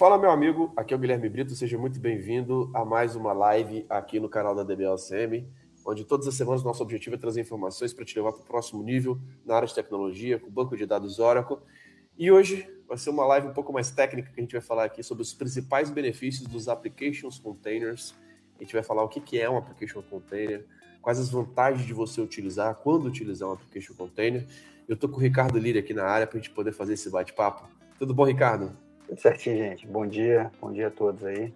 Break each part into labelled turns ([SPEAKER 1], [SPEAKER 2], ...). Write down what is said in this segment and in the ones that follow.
[SPEAKER 1] Fala, meu amigo. Aqui é o Guilherme Brito. Seja muito bem-vindo a mais uma live aqui no canal da DBLCM, onde todas as semanas nosso objetivo é trazer informações para te levar para o próximo nível na área de tecnologia, com o banco de dados Oracle. E hoje vai ser uma live um pouco mais técnica que a gente vai falar aqui sobre os principais benefícios dos applications containers. A gente vai falar o que é um application container, quais as vantagens de você utilizar, quando utilizar um application container. Eu estou com o Ricardo Lira aqui na área para a gente poder fazer esse bate-papo. Tudo bom, Ricardo?
[SPEAKER 2] Tudo certinho, gente. Bom dia, bom dia a todos aí.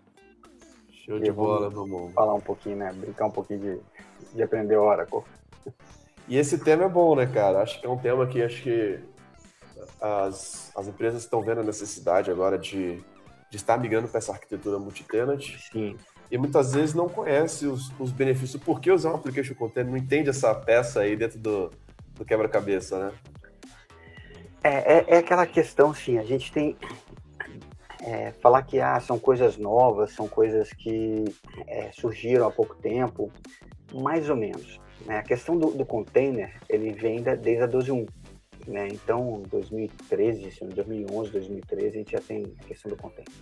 [SPEAKER 1] Show de bola, meu bom.
[SPEAKER 2] Falar um pouquinho, né? Brincar um pouquinho de, de aprender Oracle.
[SPEAKER 1] E esse tema é bom, né, cara? Acho que é um tema que acho que as, as empresas estão vendo a necessidade agora de, de estar migrando para essa arquitetura multi-tenant.
[SPEAKER 2] Sim.
[SPEAKER 1] E muitas vezes não conhece os, os benefícios. Por que usar um application container? Não entende essa peça aí dentro do, do quebra-cabeça, né?
[SPEAKER 2] É, é, é, aquela questão, sim. A gente tem é, falar que ah, são coisas novas, são coisas que é, surgiram há pouco tempo, mais ou menos. Né? A questão do, do, container, ele vem da, desde a 12.1. Né? Então, 2013, 2011, 2013, a gente já tem a questão do container.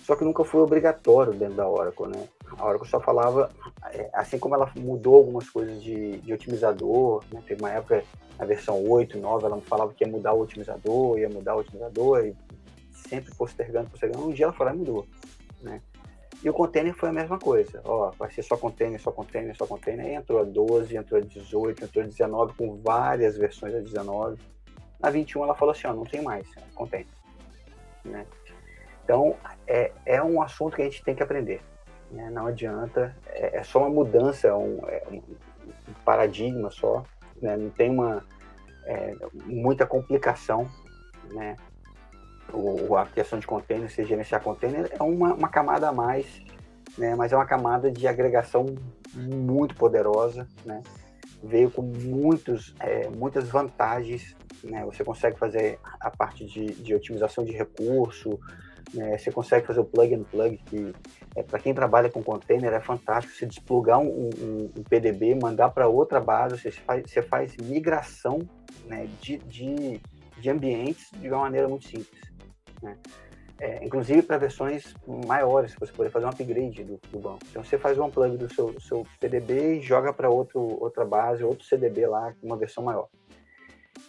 [SPEAKER 2] Só que nunca foi obrigatório dentro da Oracle, né? A Oracle só falava, é, assim como ela mudou algumas coisas de, de otimizador, né? teve uma época, na versão 8, 9, ela falava que ia mudar o otimizador, ia mudar o otimizador, e sempre postergando, postergando. Um dia ela foi lá e mudou, né? E o container foi a mesma coisa. Ó, vai ser só container, só container, só container. Aí entrou a 12, entrou a 18, entrou a 19, com várias versões da 19. Na 21 ela falou assim, ó, não tem mais, é container. Né? Então, é, é um assunto que a gente tem que aprender. Né? Não adianta, é, é só uma mudança, um, é um paradigma só. Né? Não tem uma, é, muita complicação, né? O, a questão de container, se gerenciar container, é uma, uma camada a mais, né? mas é uma camada de agregação muito poderosa, né? veio com muitos, é, muitas vantagens, né? você consegue fazer a parte de, de otimização de recurso, né? você consegue fazer o plug and plug, que é, para quem trabalha com container é fantástico, você desplugar um, um, um PDB, mandar para outra base, você faz, você faz migração né? de, de, de ambientes de uma maneira muito simples. Né? É, inclusive para versões maiores, você poder fazer um upgrade do, do, banco. Então você faz um unplug do seu, seu PDB e joga para outra base, outro CDB lá, uma versão maior.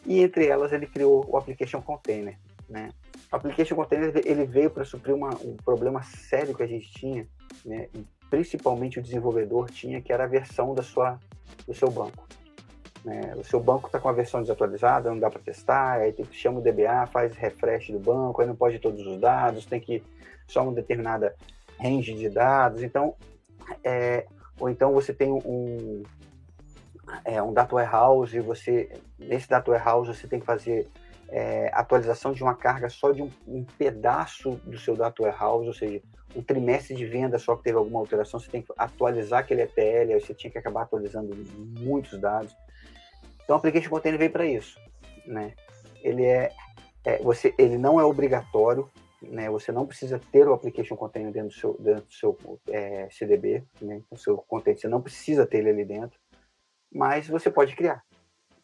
[SPEAKER 2] E entre elas ele criou o Application Container. Né? O Application Container ele veio para suprir uma, um problema sério que a gente tinha, né? principalmente o desenvolvedor tinha, que era a versão da sua, do seu banco. Né? O seu banco está com a versão desatualizada, não dá para testar, aí tem que chama o DBA, faz refresh do banco, aí não pode todos os dados, tem que só uma determinada range de dados. Então, é, ou então você tem um, é, um data warehouse e você nesse data warehouse você tem que fazer é, atualização de uma carga só de um, um, pedaço do seu data warehouse, ou seja, um trimestre de venda só que teve alguma alteração, você tem que atualizar aquele ETL, aí você tinha que acabar atualizando muitos dados. Então, o Application Container veio para isso, né? Ele é, é, você, ele não é obrigatório, né? Você não precisa ter o Application Container dentro do seu, dentro do seu é, CDB, né? O seu container, você não precisa ter ele ali dentro, mas você pode criar.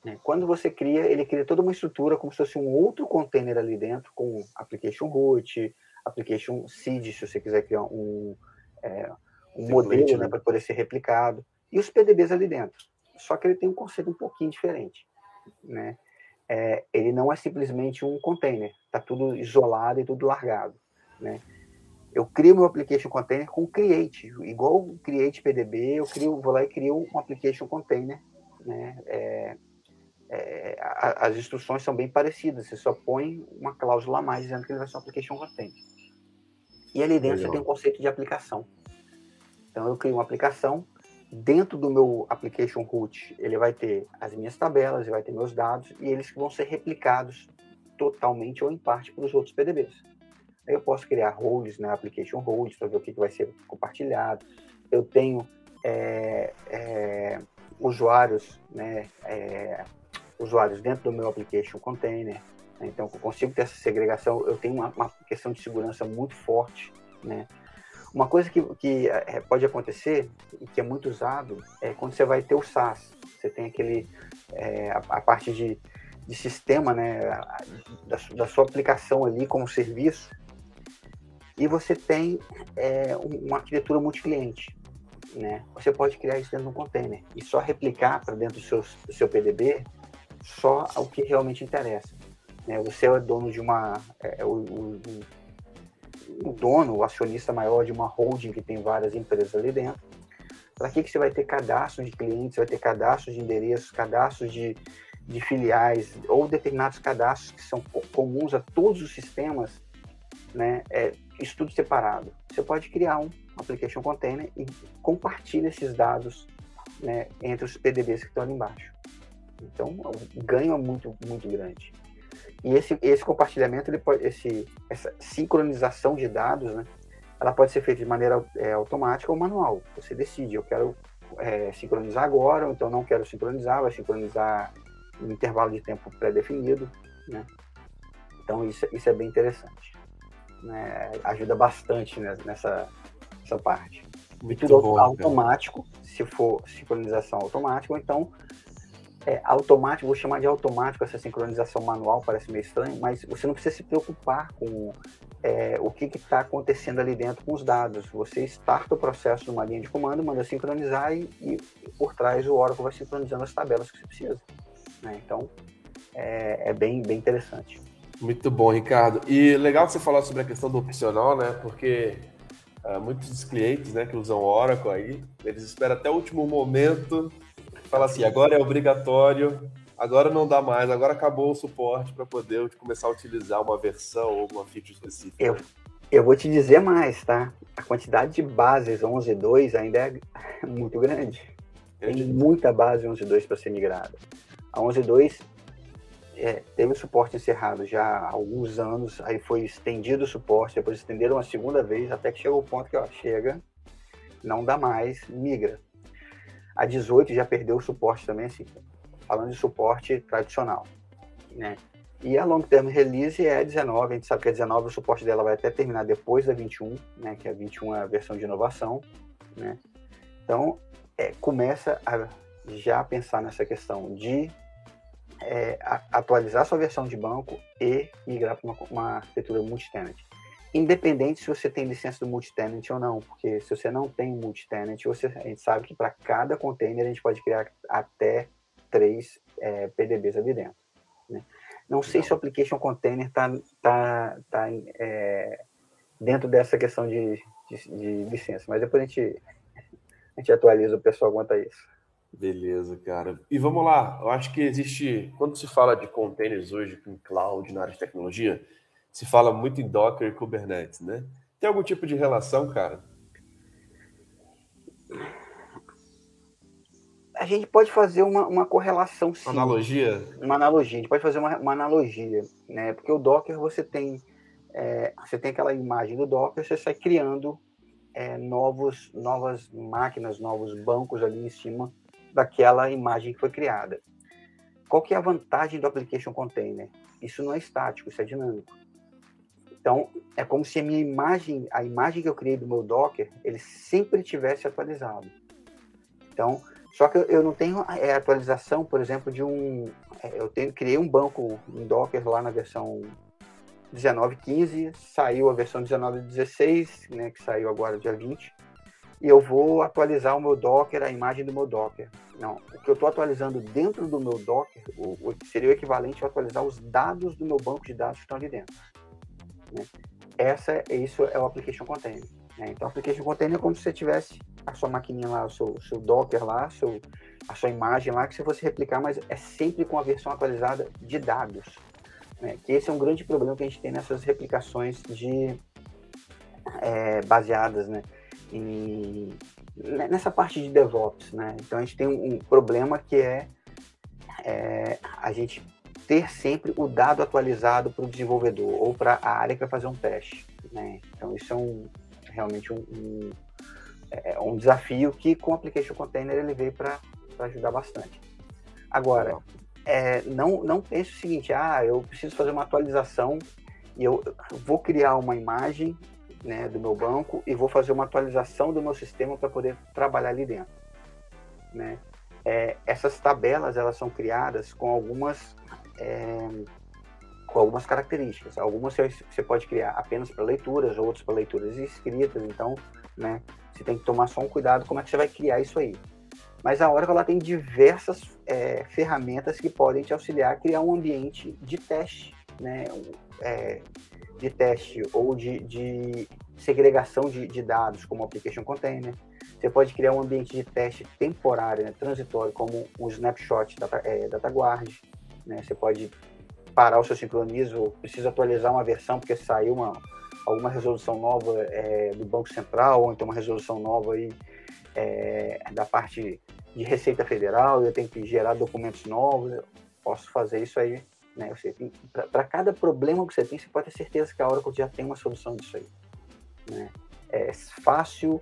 [SPEAKER 2] Né? Quando você cria, ele cria toda uma estrutura como se fosse um outro container ali dentro, com Application Root, Application Seed, se você quiser criar um, é, um modelo né, para poder ser replicado, e os PDBs ali dentro só que ele tem um conceito um pouquinho diferente, né? É, ele não é simplesmente um container, está tudo isolado e tudo largado, né? Eu crio meu application container com create, igual o create PDB, eu crio, vou lá e crio um application container, né? É, é, a, as instruções são bem parecidas, você só põe uma cláusula a mais dizendo que ele vai ser um application container. E ali dentro Legal. você tem um conceito de aplicação. Então eu crio uma aplicação dentro do meu application root, ele vai ter as minhas tabelas, ele vai ter meus dados e eles vão ser replicados totalmente ou em parte para os outros PDBs. Aí eu posso criar roles na né, application roles para ver o que, que vai ser compartilhado. Eu tenho é, é, usuários, né, é, usuários dentro do meu application container. Né, então, eu consigo ter essa segregação. Eu tenho uma, uma questão de segurança muito forte, né? Uma coisa que, que é, pode acontecer, e que é muito usado, é quando você vai ter o SaaS. Você tem aquele, é, a, a, parte de, de sistema, né, da, da, sua aplicação ali como serviço. E você tem é, uma arquitetura multicliente. Né? Você pode criar isso dentro de um container e só replicar para dentro do seu, do seu PDB só o que realmente interessa. Né? Você é dono de uma. É, o, o, o, dono, o acionista maior de uma holding que tem várias empresas ali dentro. Para que, que você vai ter cadastros de clientes, vai ter cadastros de endereços, cadastros de, de filiais ou determinados cadastros que são comuns a todos os sistemas, né? É, isso tudo separado. Você pode criar um application container e compartilha esses dados né, entre os PDBs que estão ali embaixo. Então, o ganho é muito, muito grande. E esse, esse compartilhamento, ele pode, esse, essa sincronização de dados, né, ela pode ser feita de maneira é, automática ou manual. Você decide, eu quero é, sincronizar agora, ou então não quero sincronizar, vai sincronizar em intervalo de tempo pré-definido. Né? Então, isso, isso é bem interessante. Né? Ajuda bastante nessa, nessa parte. Muito tudo bom, automático, cara. se for sincronização automática, ou então é, automático, vou chamar de automático essa sincronização manual, parece meio estranho, mas você não precisa se preocupar com é, o que está acontecendo ali dentro com os dados. Você starta o processo numa linha de comando, manda sincronizar e, e por trás o Oracle vai sincronizando as tabelas que você precisa. Né? Então, é, é, bem, bem interessante.
[SPEAKER 1] Muito bom, Ricardo. E legal você falar sobre a questão do opcional, né? Porque uh, muitos clientes né, que usam Oracle aí, eles esperam até o último momento fala assim, agora é obrigatório, agora não dá mais, agora acabou o suporte para poder começar a utilizar uma versão ou uma feature específica.
[SPEAKER 2] Eu, eu vou te dizer mais, tá? A quantidade de bases 11.2 ainda é muito grande. Tem muita base 11.2 para ser migrada. A 11.2 é, teve o suporte encerrado já há alguns anos, aí foi estendido o suporte, depois estenderam uma segunda vez, até que chegou o ponto que, ó, chega, não dá mais, migra. A 18 já perdeu o suporte também, assim, falando de suporte tradicional, né? E a long term release é a 19, a gente sabe que a 19 o suporte dela vai até terminar depois da 21, né? Que a 21 é a versão de inovação, né? Então, é, começa a já pensar nessa questão de é, atualizar sua versão de banco e migrar para uma, uma arquitetura multi-tenant independente se você tem licença do multi-tenant ou não, porque se você não tem multi-tenant, você, a gente sabe que para cada container a gente pode criar até três é, PDBs ali dentro. Né? Não sei se o application container está tá, tá, é, dentro dessa questão de, de, de, licença, mas depois a gente, a gente atualiza o pessoal quanto a isso.
[SPEAKER 1] Beleza, cara. E vamos lá, eu acho que existe, quando se fala de containers hoje com cloud na área de tecnologia, se fala muito em Docker e Kubernetes, né? Tem algum tipo de relação, cara?
[SPEAKER 2] A gente pode fazer uma, uma correlação sim.
[SPEAKER 1] Analogia?
[SPEAKER 2] Uma analogia, a gente pode fazer uma, uma analogia, né? Porque o Docker você tem, é, você tem aquela imagem do Docker, você sai criando é, novos, novas máquinas, novos bancos ali em cima daquela imagem que foi criada. Qual que é a vantagem do Application Container? Isso não é estático, isso é dinâmico. Então, é como se a minha imagem, a imagem que eu criei do meu Docker, ele sempre tivesse atualizado. Então, só que eu não tenho é, atualização, por exemplo, de um. É, eu tenho, criei um banco em Docker lá na versão 19.15, saiu a versão 19.16, né, que saiu agora dia 20, e eu vou atualizar o meu Docker, a imagem do meu Docker. Não, o que eu estou atualizando dentro do meu Docker o, o, seria o equivalente a atualizar os dados do meu banco de dados que estão ali dentro. Né? Essa, isso é o Application Container. Né? Então, Application Container é como se você tivesse a sua maquininha lá, o seu, seu Docker lá, seu, a sua imagem lá, que você fosse replicar, mas é sempre com a versão atualizada de dados. Né? Que esse é um grande problema que a gente tem nessas replicações de é, baseadas né, em, nessa parte de DevOps. Né? Então, a gente tem um, um problema que é, é a gente ter sempre o dado atualizado para o desenvolvedor ou para a área que vai fazer um teste. Né? Então, isso é um, realmente um, um, é, um desafio que com o Application Container ele veio para ajudar bastante. Agora, é, não, não pense o seguinte, ah, eu preciso fazer uma atualização e eu vou criar uma imagem né, do meu banco e vou fazer uma atualização do meu sistema para poder trabalhar ali dentro. Né? É, essas tabelas elas são criadas com algumas é, com algumas características. Algumas você pode criar apenas para leituras, outras para leituras escritas, então, né, você tem que tomar só um cuidado como é que você vai criar isso aí. Mas a Oracle ela tem diversas é, ferramentas que podem te auxiliar a criar um ambiente de teste, né, é, de teste ou de, de segregação de, de, dados, como o Application Container. Você pode criar um ambiente de teste temporário, né, transitório, como um snapshot data, é, DataGuard. Né? Você pode parar o seu sincronismo, precisa atualizar uma versão porque saiu uma, alguma resolução nova é, do Banco Central, ou então uma resolução nova aí, é, da parte de Receita Federal, eu tenho que gerar documentos novos, posso fazer isso aí. Né? Para cada problema que você tem, você pode ter certeza que a Oracle já tem uma solução disso aí. Né? É fácil,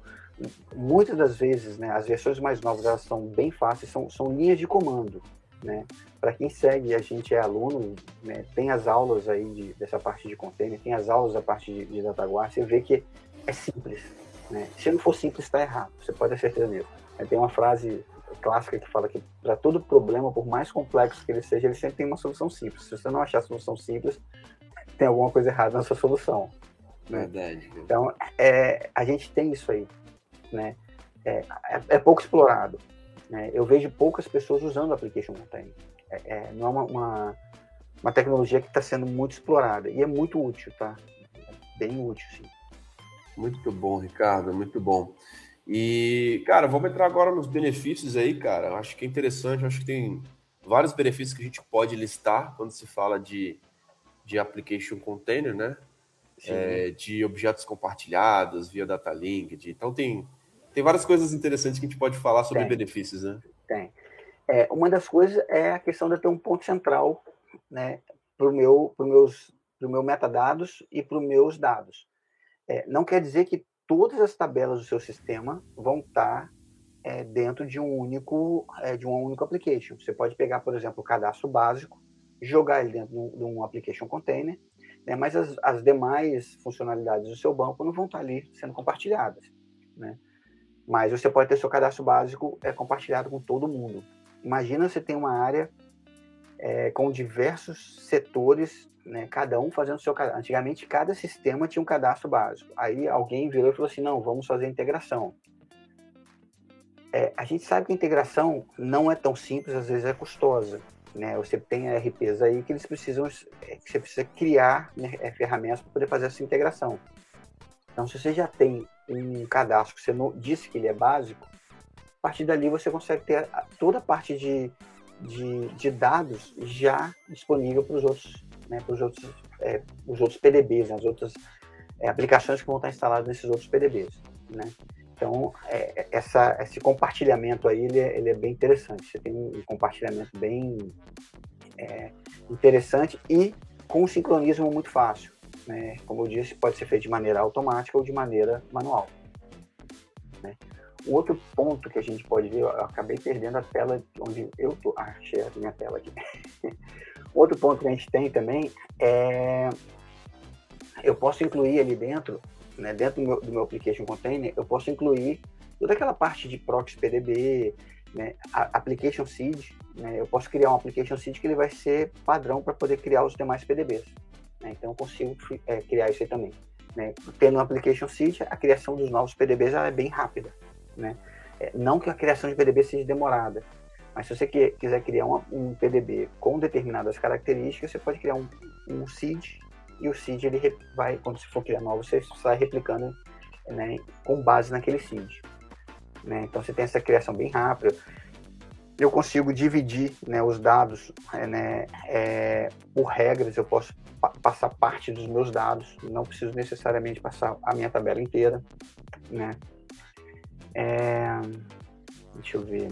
[SPEAKER 2] muitas das vezes, né, as versões mais novas elas são bem fáceis, são, são linhas de comando. Né? Para quem segue, a gente é aluno, né, tem as aulas aí de, dessa parte de container, tem as aulas da parte de, de DataGuard, você vê que é simples. Né? Se não for simples, está errado, você pode ter certeza disso. Tem uma frase clássica que fala que para todo problema, por mais complexo que ele seja, ele sempre tem uma solução simples. Se você não achar a solução simples, tem alguma coisa errada na sua solução.
[SPEAKER 1] Né? Verdade.
[SPEAKER 2] Então, é, a gente tem isso aí. Né? É, é, é pouco explorado. Né? Eu vejo poucas pessoas usando o Application Container. É, é, não é uma, uma, uma tecnologia que está sendo muito explorada. E é muito útil, tá? bem útil, sim.
[SPEAKER 1] Muito bom, Ricardo, muito bom. E, cara, vamos entrar agora nos benefícios aí, cara. Acho que é interessante, acho que tem vários benefícios que a gente pode listar quando se fala de, de application container, né? É, de objetos compartilhados via data link. De, então tem, tem várias coisas interessantes que a gente pode falar sobre tem, benefícios, né?
[SPEAKER 2] Tem. É, uma das coisas é a questão de ter um ponto central né, para o meu, pro meus, pro meu metadados e para os meus dados. É, não quer dizer que todas as tabelas do seu sistema vão estar é, dentro de um único é, de um único application. Você pode pegar, por exemplo, o cadastro básico, jogar ele dentro de um, application container, né, mas as, as, demais funcionalidades do seu banco não vão estar ali sendo compartilhadas, né? Mas você pode ter seu cadastro básico é, compartilhado com todo mundo. Imagina você tem uma área é, com diversos setores né, cada um fazendo seu cadastro. Antigamente, cada sistema tinha um cadastro básico. Aí alguém virou e falou assim: não, vamos fazer integração. É, a gente sabe que a integração não é tão simples, às vezes é custosa. Né? Você tem RPs aí que eles precisam, é, que você precisa criar né, é, ferramentas para poder fazer essa integração. Então, se você já tem um cadastro que você não, disse que ele é básico, a partir dali você consegue ter toda a parte de, de, de dados já disponível para os outros né, para os outros, é, os outros PDBs, né, as outras é, aplicações que vão estar instaladas nesses outros PDBs. Né? Então, é, essa, esse compartilhamento aí, ele é, ele é, bem interessante. Você tem um compartilhamento bem é, interessante e com um sincronismo muito fácil. Né? Como eu disse, pode ser feito de maneira automática ou de maneira manual. Né? O outro ponto que a gente pode ver, eu acabei perdendo a tela onde eu tô. Ah, achei a minha tela aqui. Outro ponto que a gente tem também é eu posso incluir ali dentro, né, dentro do meu, do meu application container, eu posso incluir toda aquela parte de proxy PDB, né, application seed, né, eu posso criar um application seed que ele vai ser padrão para poder criar os demais PDBs. Né, então eu consigo é, criar isso aí também. Né. Tendo um application seed, a criação dos novos PDBs é bem rápida. Né. É, não que a criação de PDB seja demorada, mas se você quiser criar um, um PDB com determinadas características, você pode criar um, um seed e o seed ele vai, quando você for criar novo, você sai replicando né, com base naquele seed. Né? Então você tem essa criação bem rápida. Eu consigo dividir né, os dados é, né, é, por regras, eu posso pa passar parte dos meus dados, não preciso necessariamente passar a minha tabela inteira. Né? É, deixa eu ver.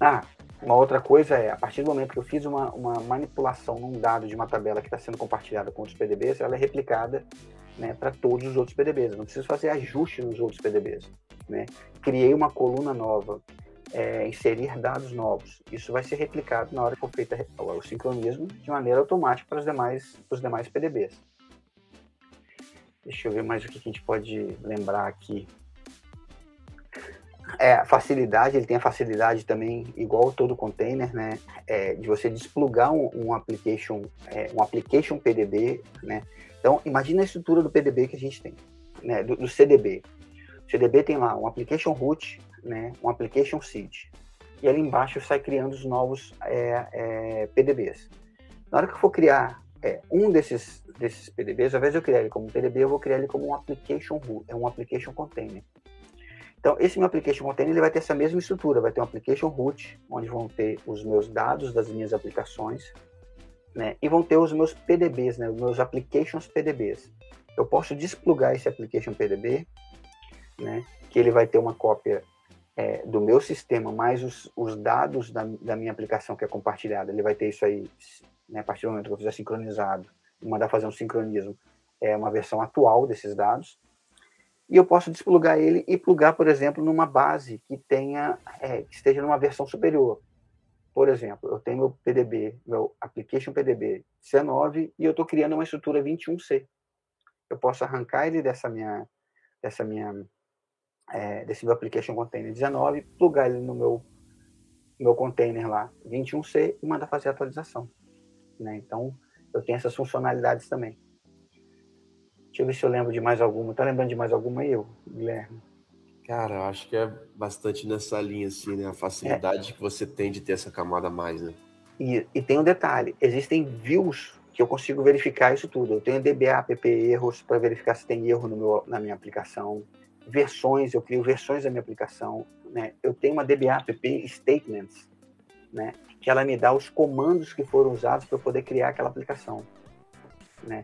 [SPEAKER 2] Ah, uma outra coisa é, a partir do momento que eu fiz uma, uma manipulação num dado de uma tabela que está sendo compartilhada com outros PDBs, ela é replicada né, para todos os outros PDBs. Eu não preciso fazer ajuste nos outros PDBs. Né? Criei uma coluna nova, é, inserir dados novos. Isso vai ser replicado na hora que for feito o sincronismo de maneira automática para os demais, para os demais PDBs. Deixa eu ver mais o que a gente pode lembrar aqui. é, facilidade, ele tem a facilidade também, igual todo container, né, é, de você desplugar um, um application, é, um application PDB, né. Então, imagina a estrutura do PDB que a gente tem, né, do, do CDB. O CDB tem lá um application root, né, um application seed, e ali embaixo sai criando os novos é, é, PDBs. Na hora que eu for criar é, um desses, desses PDBs, ao invés de eu criar ele como PDB, eu vou criar ele como um application root, é um application container. Então, esse meu application container ele vai ter essa mesma estrutura, vai ter um application root, onde vão ter os meus dados das minhas aplicações, né, e vão ter os meus PDBs, né, os meus applications PDBs. Eu posso desplugar esse application PDB, né, que ele vai ter uma cópia é, do meu sistema, mais os, os dados da, da, minha aplicação que é compartilhada. Ele vai ter isso aí, né, a partir do momento que eu fizer sincronizado, mandar fazer um sincronismo, é uma versão atual desses dados e eu posso desplugar ele e plugar, por exemplo, numa base que tenha é, que esteja numa versão superior. Por exemplo, eu tenho meu PDB, meu application PDB 19 e eu estou criando uma estrutura 21C. Eu posso arrancar ele dessa minha, dessa minha, é, desse meu application container 19, plugar ele no meu, meu container lá 21C e mandar fazer a atualização. Né? Então, eu tenho essas funcionalidades também. Deixa eu ver se eu lembro de mais alguma. Tá lembrando de mais alguma aí, eu, Guilherme?
[SPEAKER 1] Cara, eu acho que é bastante nessa linha, assim, né? A facilidade é. que você tem de ter essa camada a mais, né?
[SPEAKER 2] E, e tem um detalhe: existem views que eu consigo verificar isso tudo. Eu tenho DBA, app erros para verificar se tem erro no meu, na minha aplicação. Versões, eu crio versões da minha aplicação. Né? Eu tenho uma DBA app statements, né? que ela me dá os comandos que foram usados para eu poder criar aquela aplicação. Né?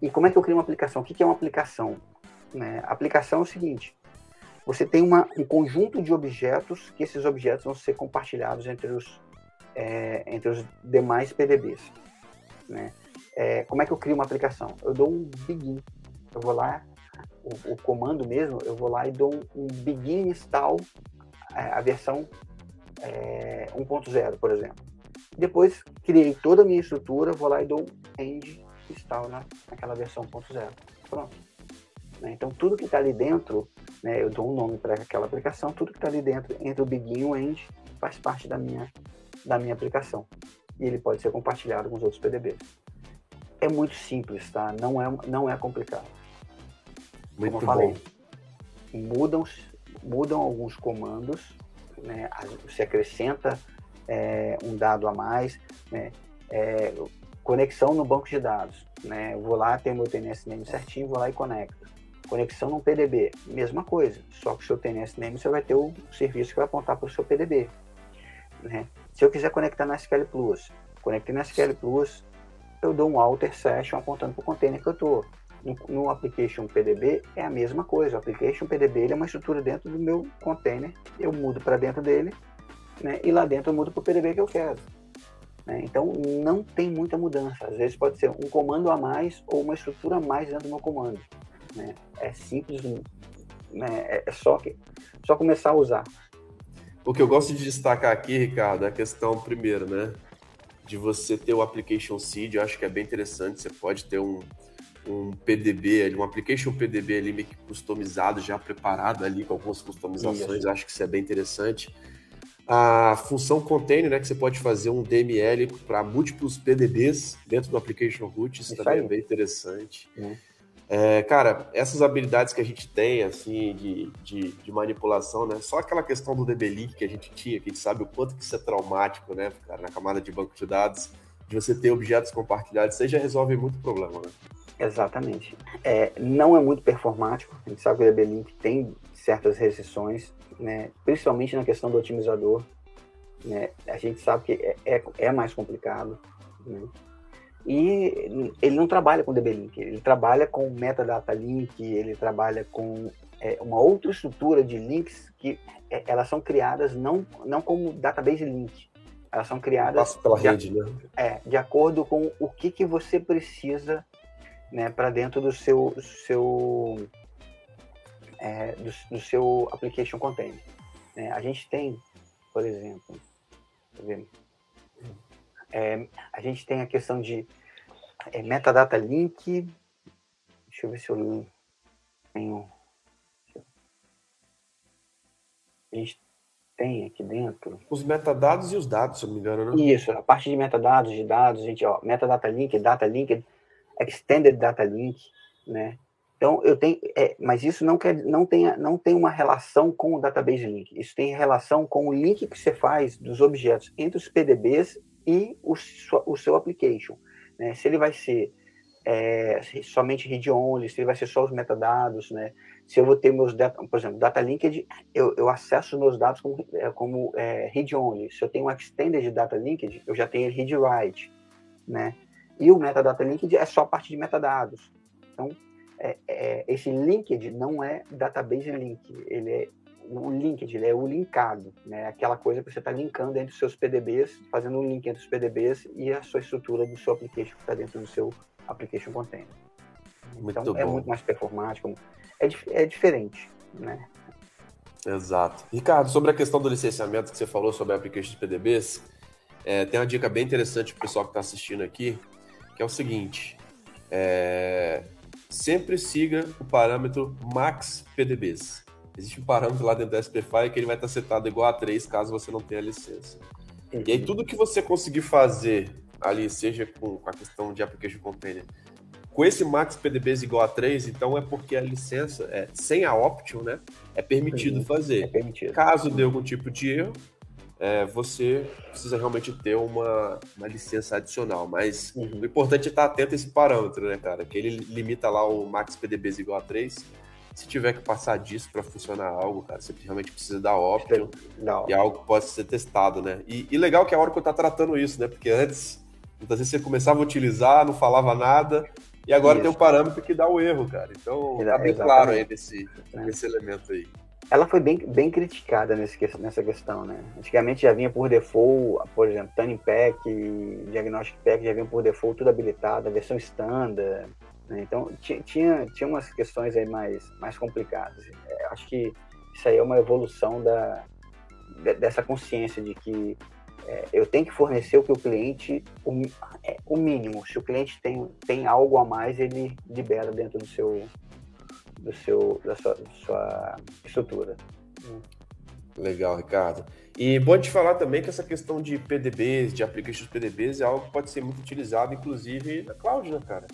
[SPEAKER 2] E como é que eu crio uma aplicação? O que é uma aplicação? Né? Aplicação é o seguinte: você tem uma, um conjunto de objetos que esses objetos vão ser compartilhados entre os, é, entre os demais PDBs. Né? É, como é que eu crio uma aplicação? Eu dou um begin. Eu vou lá, o, o comando mesmo, eu vou lá e dou um, um begin install é, a versão é, 1.0, por exemplo. Depois criei toda a minha estrutura, vou lá e dou um end install na, naquela versão 1.0. Pronto. Né? Então, tudo que está ali dentro, né, eu dou um nome para aquela aplicação, tudo que está ali dentro, entre o begin e o end, faz parte da minha, da minha aplicação. E ele pode ser compartilhado com os outros PDBs. É muito simples, tá? Não é, não é complicado.
[SPEAKER 1] Muito Como eu falei,
[SPEAKER 2] bom. mudam, mudam alguns comandos, né? Você acrescenta é, um dado a mais, né? É, Conexão no banco de dados, né? Eu vou lá, tenho meu TNS name certinho, vou lá e conecto. Conexão no PDB, mesma coisa, só que o seu TNS name você vai ter o serviço que vai apontar para o seu PDB. Né? Se eu quiser conectar na SQL Plus, conectei na SQL Plus, eu dou um alter session apontando para o container que eu estou. No, application PDB é a mesma coisa. O application PDB é uma estrutura dentro do meu container. Eu mudo para dentro dele, né? E lá dentro eu mudo para o PDB que eu quero. Né? Então, não tem muita mudança. Às vezes pode ser um comando a mais ou uma estrutura a mais dentro do meu comando. Né? É simples, né? É, é só, que, só começar a usar.
[SPEAKER 1] O que eu gosto de destacar aqui, Ricardo, é a questão, primeiro, né? De você ter o application seed, eu acho que é bem interessante. Você pode ter um, um PDB, um application PDB ali meio que customizado, já preparado ali com algumas customizações. Acho que isso é bem interessante a função container, né, que você pode fazer um DML para múltiplos PDBs dentro do application root, isso, isso também é aí. é bem interessante. É. É, cara, essas habilidades que a gente tem, assim, de, de, de, manipulação, né? Só aquela questão do DB-Link que a gente tinha, que a gente sabe o quanto que isso é traumático, né, cara, na camada de banco de dados, de você ter objetos compartilhados, isso aí já resolve muito problema, né?
[SPEAKER 2] Exatamente. É, não é muito performático, a gente sabe que o DB-Link tem certas restrições, né, principalmente na questão do otimizador, né, a gente sabe que é, é, é mais complicado, né, e ele não trabalha com DB-Link, ele trabalha com metadata link, ele trabalha com é, uma outra estrutura de links que é, elas são criadas não, não como database link, elas são criadas
[SPEAKER 1] pela de, rede, né?
[SPEAKER 2] é, de acordo com o que, que você precisa né, para dentro do seu, seu é, do, do, seu application container. É, a gente tem, por exemplo, é, a gente tem a questão de é, metadata link. Deixa eu ver se eu tenho. a gente tem aqui dentro.
[SPEAKER 1] Os metadados e os dados, se eu não me engano,
[SPEAKER 2] né? Isso, a parte de metadados, de dados, gente, ó, metadata link, data link, extended data link, né? Então, eu tenho, é, mas isso não, quer, não, tem, não tem uma relação com o database link. Isso tem relação com o link que você faz dos objetos entre os PDBs e o, o seu application. Né? Se ele vai ser é, somente read only, se ele vai ser só os metadados, né? Se eu vou ter meus por exemplo, data linked, eu, eu acesso meus dados como, é, como é, read only. Se eu tenho um extended data linked, eu já tenho read write, né? E o metadata linked é só parte de metadados. Então, é, é, esse linked não é database link, ele é o linked, ele é o linkado, né? Aquela coisa que você está linkando entre os seus PDBs, fazendo um link entre os PDBs e a sua estrutura do seu application que está dentro do seu application container. Muito então, é bom. é muito mais performático, é, é diferente, né?
[SPEAKER 1] Exato. Ricardo, sobre a questão do licenciamento que você falou sobre applications de PDBs, é, tem uma dica bem interessante para o pessoal que está assistindo aqui, que é o seguinte: é, sempre siga o parâmetro max PDBs. Existe um parâmetro lá dentro do SPFI que ele vai estar setado igual a 3 caso você não tenha licença. E aí tudo que você conseguir fazer ali, seja com, a questão de application container, com esse max PDBs igual a 3, então é porque a licença, é, sem a option, né, é permitido fazer. É permitido. Caso dê algum tipo de erro, é, você precisa realmente ter uma, uma licença adicional. Mas uhum. o importante é estar atento a esse parâmetro, né, cara? Que ele limita lá o max PDBs igual a 3. Se tiver que passar disso para funcionar algo, cara, você realmente precisa dar option. E é algo que pode ser testado, né? E, e legal que a Oracle está tratando isso, né? Porque antes, muitas vezes você começava a utilizar, não falava nada, e agora isso. tem um parâmetro que dá o erro, cara. Então, tá bem claro aí nesse, é. nesse elemento aí
[SPEAKER 2] ela foi bem, bem criticada nesse, nessa questão, né? Antigamente já vinha por default, por exemplo, Tuning Pack, Diagnostic Pack já vinha por default tudo habilitado, a versão standard, né? Então tinha, tinha umas questões aí mais, mais complicadas. É, acho que isso aí é uma evolução da, dessa consciência de que é, eu tenho que fornecer o que o cliente, o, é, o mínimo. Se o cliente tem, tem algo a mais, ele libera dentro do seu, do seu, da sua, sua estrutura.
[SPEAKER 1] Legal, Ricardo. E bom te falar também que essa questão de PDBs, de aplications PDBs, é algo que pode ser muito utilizado, inclusive, na cloud, né, cara?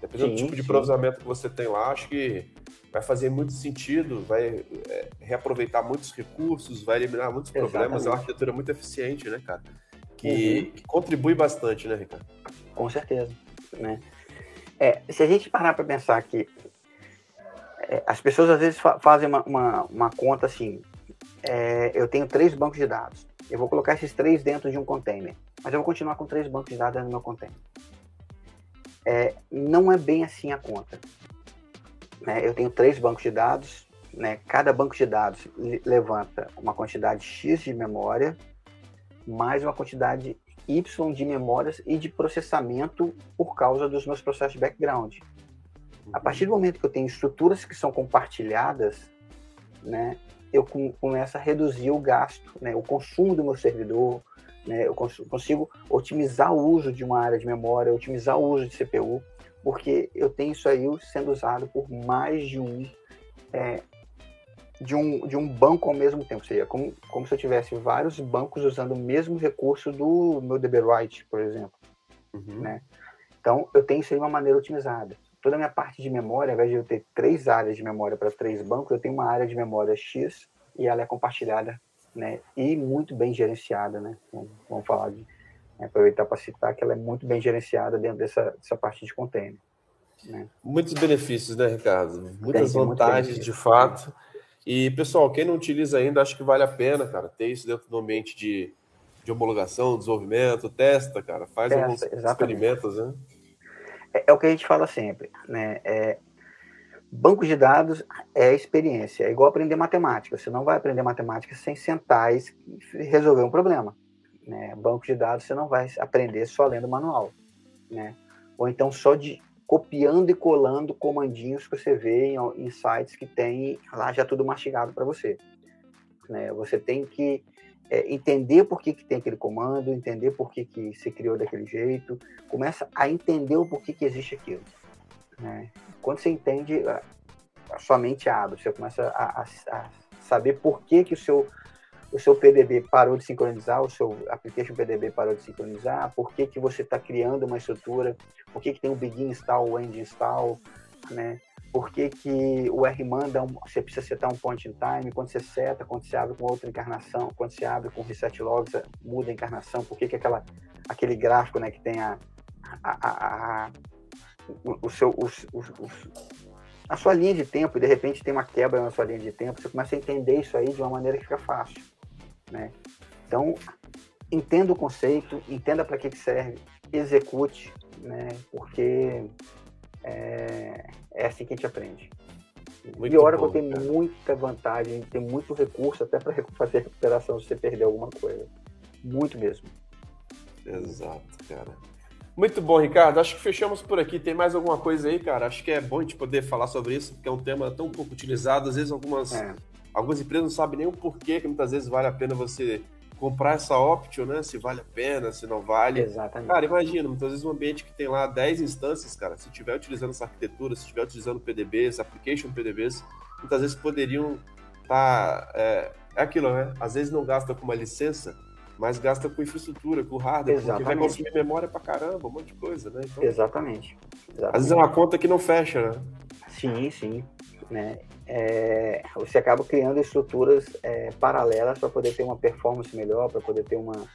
[SPEAKER 1] Dependendo sim, do tipo de processamento que você tem lá, acho que vai fazer muito sentido, vai é, reaproveitar muitos recursos, vai eliminar muitos Exatamente. problemas. É uma arquitetura muito eficiente, né, cara? Que, uhum. que, contribui bastante, né, Ricardo?
[SPEAKER 2] Com certeza, né? É, se a gente parar para pensar que as pessoas às vezes fa fazem uma, uma, uma, conta assim: é, eu tenho três bancos de dados, eu vou colocar esses três dentro de um container, mas eu vou continuar com três bancos de dados no meu container. É, não é bem assim a conta. Né? Eu tenho três bancos de dados, né? cada banco de dados levanta uma quantidade X de memória, mais uma quantidade Y de memórias e de processamento por causa dos meus processos de background. A partir do momento que eu tenho estruturas que são compartilhadas, né, eu começo a reduzir o gasto, né, o consumo do meu servidor, né, eu consigo otimizar o uso de uma área de memória, otimizar o uso de CPU, porque eu tenho isso aí sendo usado por mais de um é, de um, de um banco ao mesmo tempo, seja, como, como se eu tivesse vários bancos usando o mesmo recurso do meu DB-Write, por exemplo. Uhum. Né? Então, eu tenho isso aí de uma maneira otimizada toda a minha parte de memória, ao invés de eu ter três áreas de memória para três bancos, eu tenho uma área de memória X e ela é compartilhada, né? E muito bem gerenciada, né? Vamos falar de né, aproveitar para citar que ela é muito bem gerenciada dentro dessa, dessa parte de container. Né?
[SPEAKER 1] Muitos benefícios, né, Ricardo? Muitas Tem, vantagens, de fato. E, pessoal, quem não utiliza ainda, acho que vale a pena, cara, ter isso dentro do ambiente de, de homologação, desenvolvimento, testa, cara, faz testa, alguns exatamente. experimentos, né?
[SPEAKER 2] É, é, o que a gente fala sempre, né? É, banco de dados é experiência, é igual aprender matemática. Você não vai aprender matemática sem sentar e resolver um problema. Né? Banco de dados você não vai aprender só lendo manual, né? Ou então só de copiando e colando comandinhos que você vê em, em sites que tem lá já tudo mastigado para você. Né? Você tem que é, entender por que, que tem aquele comando, entender por que, que se criou daquele jeito, começa a entender o porquê que existe aquilo. Né? Quando você entende, a, sua mente abre, você começa a, a, a saber por que, que o seu o seu PDB parou de sincronizar, o seu application PDB parou de sincronizar, por que, que você está criando uma estrutura, por que, que tem o begin install, o end install, né? Por que, que o RMAN dá um, você precisa setar um point in time, quando você seta, quando você abre com outra encarnação, quando você abre com reset logs, muda a encarnação, por que, que aquela, aquele gráfico né, que tem a, a, a, a o, o, seu, os, os, a sua linha de tempo, e de repente tem uma quebra na sua linha de tempo, você começa a entender isso aí de uma maneira que fica fácil. Né? Então, entenda o conceito, entenda para que, que serve, execute, né? porque é, é assim que a gente aprende. Muito e Oracle bom, tem cara. muita vantagem, tem muito recurso até para fazer recuperação se você perder alguma coisa. Muito mesmo.
[SPEAKER 1] Exato, cara. Muito bom, Ricardo. Acho que fechamos por aqui. Tem mais alguma coisa aí, cara? Acho que é bom a gente poder falar sobre isso, porque é um tema tão pouco utilizado. Às vezes algumas, é. algumas empresas não sabem nem o porquê que muitas vezes vale a pena você comprar essa option, né? Se vale a pena, se não vale.
[SPEAKER 2] Exatamente.
[SPEAKER 1] Cara, imagina, muitas vezes um ambiente que tem lá 10 instâncias, cara, se estiver utilizando essa arquitetura, se estiver utilizando PDBs, application PDBs, muitas vezes poderiam estar. Tá, é, é aquilo, né? Às vezes não gasta com uma licença, mas gasta com infraestrutura, com hardware, Exatamente. porque vai consumir memória pra caramba, um monte de coisa, né?
[SPEAKER 2] Então, Exatamente. Exatamente.
[SPEAKER 1] Às vezes é uma conta que não fecha, né?
[SPEAKER 2] Sim, sim. Né? É, você acaba criando estruturas é, paralelas para poder ter uma performance melhor, para poder ter uma.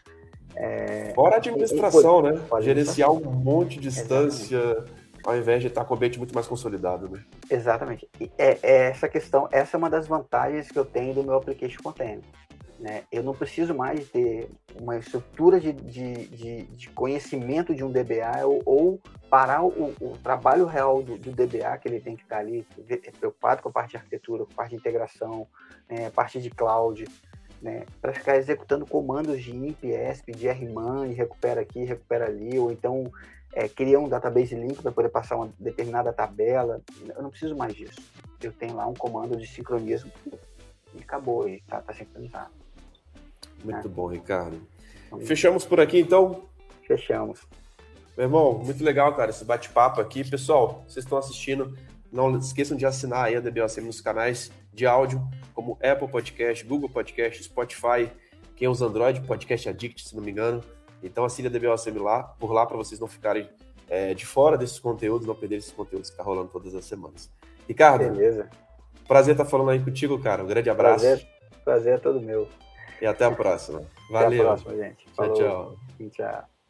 [SPEAKER 1] É, Fora a administração, um, né? Gerenciar um monte de distância. Exatamente. Ao invés de estar com o ambiente muito mais consolidado, né?
[SPEAKER 2] Exatamente. É, é, essa questão, essa é uma das vantagens que eu tenho do meu application container. Né? Eu não preciso mais ter uma estrutura de, de, de, de conhecimento de um DBA ou, ou parar o, o, trabalho real do, do, DBA, que ele tem que estar ali preocupado com a parte de arquitetura, com a parte de integração, né, parte de cloud, né, para ficar executando comandos de IMP, ESP, de RMAN, e recupera aqui, recupera ali, ou então é, cria um database link para poder passar uma determinada tabela. Eu não preciso mais disso. Eu tenho lá um comando de sincronismo e acabou, e está tá sincronizado.
[SPEAKER 1] Muito bom, Ricardo. Fechamos por aqui, então?
[SPEAKER 2] Fechamos.
[SPEAKER 1] Meu irmão, muito legal, cara, esse bate-papo aqui. Pessoal, vocês estão assistindo, não esqueçam de assinar aí a DBOCM nos canais de áudio, como Apple Podcast, Google Podcast, Spotify, quem usa Android, Podcast Addict, se não me engano. Então assine a DBOCM lá, por lá, para vocês não ficarem é, de fora desses conteúdos, não perderem esses conteúdos que tá rolando todas as semanas. Ricardo,
[SPEAKER 2] Beleza.
[SPEAKER 1] prazer estar falando aí contigo, cara. Um grande abraço.
[SPEAKER 2] Prazer, prazer é todo meu.
[SPEAKER 1] E até a próxima. Valeu.
[SPEAKER 2] Até a próxima, gente.
[SPEAKER 1] Falou. Tchau, tchau.
[SPEAKER 2] Tchau.